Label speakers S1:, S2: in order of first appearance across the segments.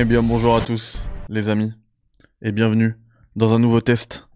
S1: Eh bien bonjour à tous les amis et bienvenue dans un nouveau test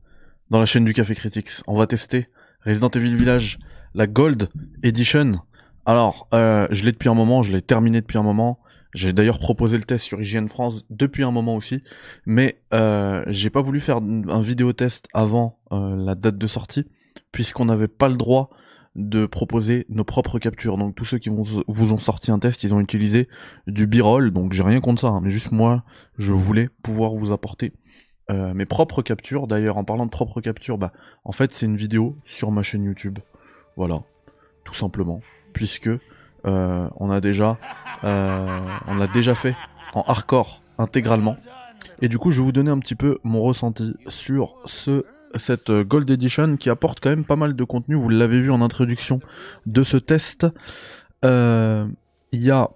S1: dans la chaîne du Café Critics. On va tester Resident Evil Village, la Gold Edition. Alors, euh, je l'ai depuis un moment, je l'ai terminé depuis un moment. J'ai d'ailleurs proposé le test sur IGN France depuis un moment aussi, mais euh, j'ai pas voulu faire un vidéo test avant euh, la date de sortie, puisqu'on n'avait pas le droit de proposer nos propres captures. Donc tous ceux qui vous ont sorti un test, ils ont utilisé du b-roll, donc j'ai rien contre ça, hein, mais juste moi, je voulais pouvoir vous apporter euh, mes propres captures. D'ailleurs, en parlant de propres captures, bah, en fait, c'est une vidéo sur ma chaîne YouTube. Voilà, tout simplement, puisque euh, on a déjà, euh, on l'a déjà fait en hardcore intégralement. Et du coup, je vais vous donner un petit peu mon ressenti sur ce cette Gold Edition qui apporte quand même pas mal de contenu. Vous l'avez vu en introduction de ce test. Euh, il y a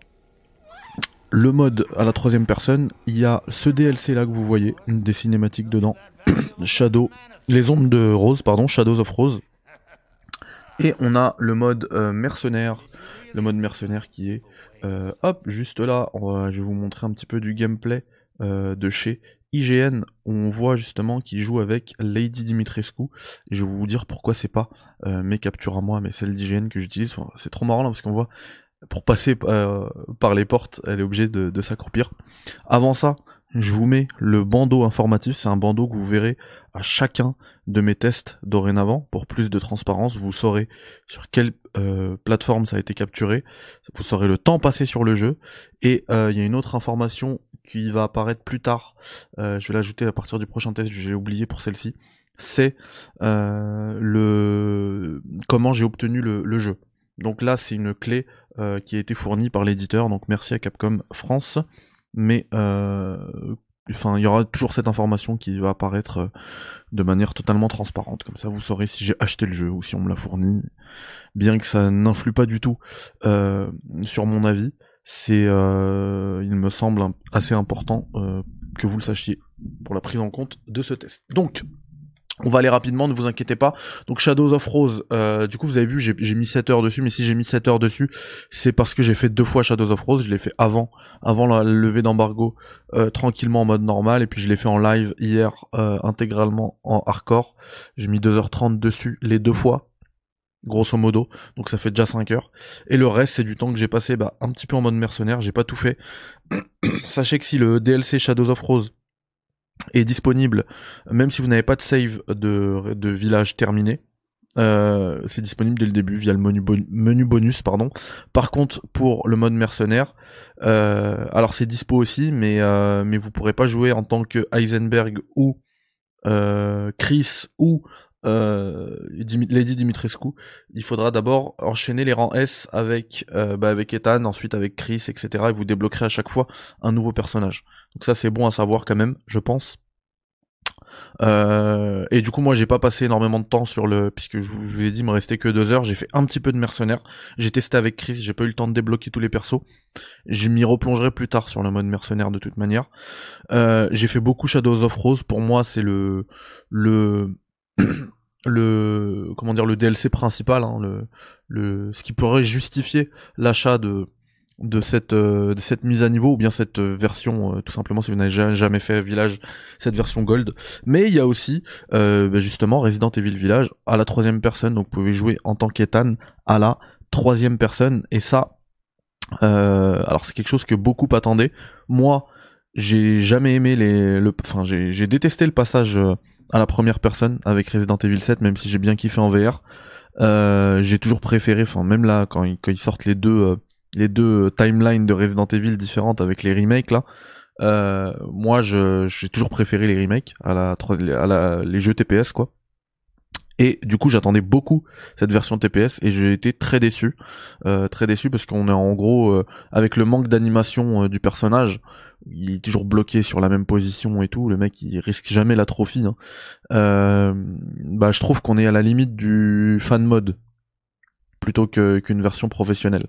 S1: le mode à la troisième personne. Il y a ce DLC là que vous voyez, des cinématiques dedans. Shadow, les ombres de Rose, pardon, Shadows of Rose. Et on a le mode euh, mercenaire, le mode mercenaire qui est, euh, hop, juste là, je vais vous montrer un petit peu du gameplay de chez IGN, on voit justement qu'il joue avec Lady Dimitrescu. Je vais vous dire pourquoi c'est pas euh, mes captures à moi, mais celles d'IGN que j'utilise. c'est trop marrant là, parce qu'on voit, pour passer euh, par les portes, elle est obligée de s'accroupir. Avant ça, je vous mets le bandeau informatif, c'est un bandeau que vous verrez à chacun de mes tests dorénavant. Pour plus de transparence, vous saurez sur quelle euh, plateforme ça a été capturé, vous saurez le temps passé sur le jeu, et euh, il y a une autre information qui va apparaître plus tard, euh, je vais l'ajouter à partir du prochain test, j'ai oublié pour celle-ci, c'est le comment j'ai obtenu le, jeu. Donc là, c'est une clé qui a été fournie par l'éditeur, donc merci à Capcom France. Mais euh, enfin il y aura toujours cette information qui va apparaître euh, de manière totalement transparente. Comme ça vous saurez si j'ai acheté le jeu ou si on me l'a fourni. Bien que ça n'influe pas du tout euh, sur mon avis c'est il me semble assez important que vous le sachiez pour la prise en compte de ce test donc on va aller rapidement, ne vous inquiétez pas. Donc Shadows of Rose, euh, du coup vous avez vu, j'ai mis 7 heures dessus, mais si j'ai mis 7 heures dessus, c'est parce que j'ai fait deux fois Shadows of Rose, je l'ai fait avant, avant la levée d'embargo, euh, tranquillement en mode normal, et puis je l'ai fait en live hier, euh, intégralement en hardcore. J'ai mis 2h30 dessus les deux fois, grosso modo, donc ça fait déjà 5 heures. Et le reste, c'est du temps que j'ai passé bah, un petit peu en mode mercenaire, j'ai pas tout fait. Sachez que si le DLC Shadows of Rose est disponible, même si vous n'avez pas de save de, village terminé. Euh, c'est disponible dès le début via le menu, bonus. Pardon. Par contre, pour le mode mercenaire, euh, alors c'est dispo aussi, mais, euh, mais vous pourrez pas jouer en tant que Heisenberg ou Chris ou Lady Dimitrescu. Il faudra d'abord enchaîner les rangs S avec, bah, avec Ethan, ensuite avec Chris, etc. Et vous débloquerez à chaque fois un nouveau personnage. Donc ça c'est bon à savoir quand même, je pense. Euh, et du coup moi j'ai pas passé énormément de temps sur le puisque je vous, ai dit il me restait que deux heures j'ai fait un petit peu de mercenaire j'ai testé avec Chris j'ai pas eu le temps de débloquer tous les persos je m'y replongerai plus tard sur le mode mercenaire de toute manière euh, j'ai fait beaucoup Shadows of Rose pour moi c'est le le le comment dire le DLC principal hein, ce qui pourrait justifier l'achat de de cette, euh, de cette mise à niveau ou bien cette euh, version euh, tout simplement si vous n'avez jamais fait Village cette version Gold. Mais il y a aussi bah, justement Resident Evil Village à la troisième personne. Donc vous pouvez jouer en tant qu'Ethan à la troisième personne. Et ça alors c'est quelque chose que beaucoup attendaient. Moi j'ai jamais aimé les le enfin j'ai détesté le passage à la première personne avec Resident Evil 7 même si j'ai bien kiffé en VR j'ai toujours préféré enfin même là quand ils sortent les deux les deux timelines de Resident Evil différentes avec les remakes là. Euh, moi, j'ai toujours préféré les remakes à la, à la, les jeux TPS quoi. Et du coup, j'attendais beaucoup cette version TPS et j'ai été très déçu, euh, très déçu parce qu'on est en gros euh, avec le manque d'animation du personnage, il est toujours bloqué sur la même position et tout. Le mec, il risque jamais la trophy. Hein. bah, je trouve qu'on est à la limite du fan mode plutôt qu'une version professionnelle.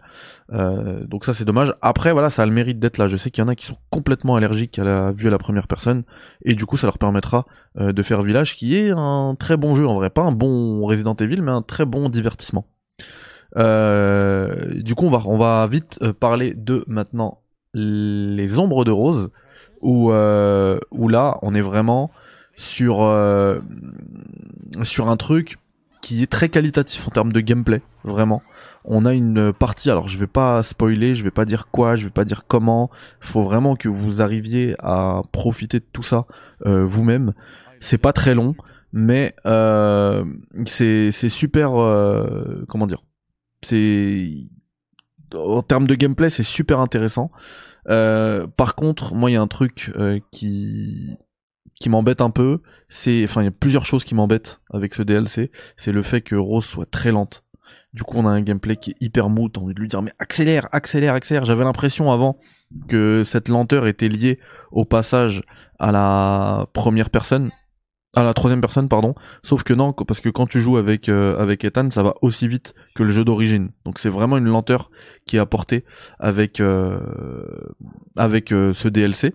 S1: Euh, donc ça c'est dommage. Après voilà, ça a le mérite d'être là. Je sais qu'il y en a qui sont complètement allergiques à la vue à la première personne et du coup ça leur permettra euh, de faire Village qui est un très bon jeu en vrai, pas un bon Resident Evil mais un très bon divertissement. Euh, du coup on va, on va vite parler de maintenant les ombres de rose où, où là, on est vraiment sur, sur un truc qui est très qualitatif en termes de gameplay, vraiment. On a une partie, alors je vais pas spoiler, je vais pas dire quoi, je vais pas dire comment. Faut vraiment que vous arriviez à profiter de tout ça euh, vous-même. C'est pas très long, mais euh, c'est super. Euh, comment dire C'est en termes de gameplay, c'est super intéressant. Euh, par contre, moi, il y a un truc qui qui m'embête un peu, c'est, enfin, il y a plusieurs choses qui m'embêtent avec ce DLC. C'est le fait que Rose soit très lente. Du coup, on a un gameplay qui est hyper mou. T'as envie de lui dire, mais accélère, accélère, accélère. J'avais l'impression avant que cette lenteur était liée au passage à la première personne, à la troisième personne, pardon. Sauf que non, parce que quand tu joues avec euh, avec Ethan, ça va aussi vite que le jeu d'origine. Donc c'est vraiment une lenteur qui est apportée avec euh, avec euh, ce DLC.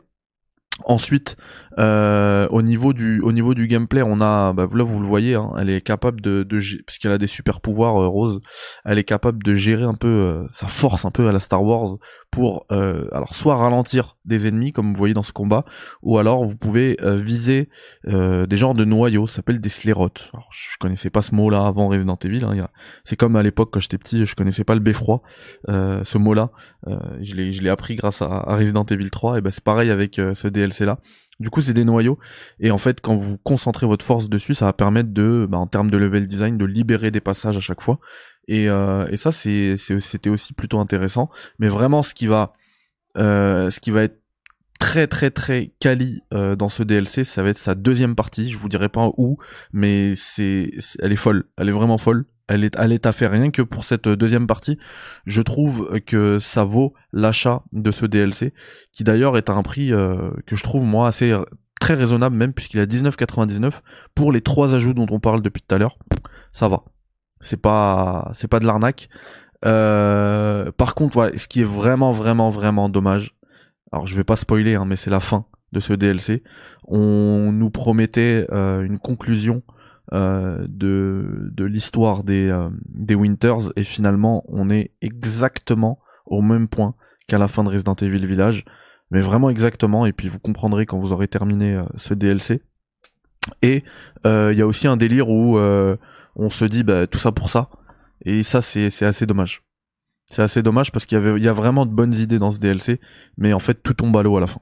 S1: Ensuite, euh, au niveau du au niveau du gameplay, on a bah, là vous le voyez, hein, elle est capable de, de puisqu'elle a des super pouvoirs euh, Rose, elle est capable de gérer un peu euh, sa force un peu à la Star Wars pour euh, alors soit ralentir des ennemis comme vous voyez dans ce combat, ou alors vous pouvez viser des genres de noyaux, ça s'appelle des sclérotes. Alors, je connaissais pas ce mot-là avant Resident Evil, hein, c'est comme à l'époque quand j'étais petit, je connaissais pas le beffroi, ce mot-là, je l'ai je l'ai appris grâce à, à, Resident Evil 3, et ben c'est pareil avec ce DLC là. Du coup, c'est des noyaux. Et en fait, quand vous concentrez votre force dessus, ça va permettre de, bah, en termes de level design, de libérer des passages à chaque fois. Et, euh, ça, c'était aussi plutôt intéressant. Mais vraiment, ce qui va, euh, ce qui va être très très très quali euh, dans ce DLC, ça va être sa deuxième partie. Je vous dirai pas où, mais c'est, elle est folle. Elle est vraiment folle elle est, à faire rien que pour cette deuxième partie. Je trouve que ça vaut l'achat de ce DLC, qui d'ailleurs est à un prix euh, que je trouve moi assez très raisonnable même puisqu'il est à 19,99 pour les trois ajouts dont on parle depuis tout à l'heure. Ça va, c'est pas, c'est pas de l'arnaque. Euh, par contre, ce qui est vraiment vraiment vraiment dommage. Alors je vais pas spoiler, hein, mais c'est la fin de ce DLC. On nous promettait euh, une conclusion euh, de, de l'histoire des, euh, des Winters. Et finalement on est exactement au même point qu'à la fin de Resident Evil Village. Mais vraiment exactement. Et puis vous comprendrez quand vous aurez terminé euh, ce DLC et il y a aussi un délire où on se dit bah, tout ça pour ça. Et ça c'est assez dommage. C'est assez dommage parce qu'il y avait il y a vraiment de bonnes idées dans ce DLC mais en fait tout tombe à l'eau à la fin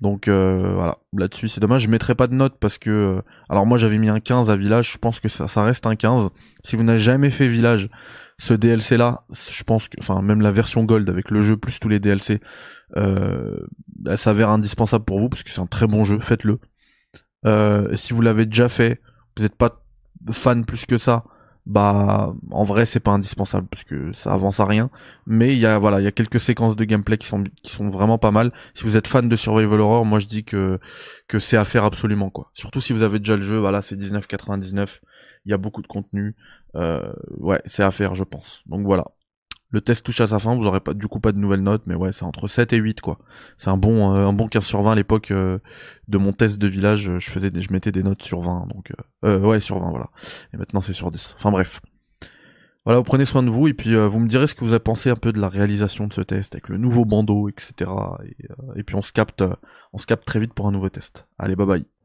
S1: donc euh, voilà, là-dessus c'est dommage. Je mettrai pas de note parce que euh, alors moi j'avais mis un 15 à Village, je pense que ça, reste un 15. Si vous n'avez jamais fait Village, ce DLC là, je pense que enfin même la version Gold avec le jeu plus tous les DLC, euh, elle s'avère indispensable pour vous parce que c'est un très bon jeu. Faites-le. Euh, si vous l'avez déjà fait, vous n'êtes pas fan plus que ça, bah en vrai c'est pas indispensable parce que ça avance à rien. Mais il y a voilà il y a quelques séquences de gameplay qui sont qui sont vraiment pas mal. Si vous êtes fan de survival horror moi je dis que que c'est à faire absolument quoi. Surtout si vous avez déjà le jeu voilà c'est 19,99 il y a beaucoup de contenu. Euh, ouais c'est à faire je pense. Donc voilà le test touche à sa fin, vous aurez pas du coup pas de nouvelles notes, mais ouais, c'est entre 7 et 8 quoi. C'est un bon euh, un bon 15 sur 20 à l'époque euh, de mon test de village, je faisais je mettais des notes sur 20 donc euh, ouais, sur 20 voilà. Et maintenant c'est sur 10. Enfin bref. Voilà, vous prenez soin de vous et puis vous me direz ce que vous avez pensé un peu de la réalisation de ce test avec le nouveau bandeau, etc. Et, et puis on se capte on se capte très vite pour un nouveau test. Allez, bye bye.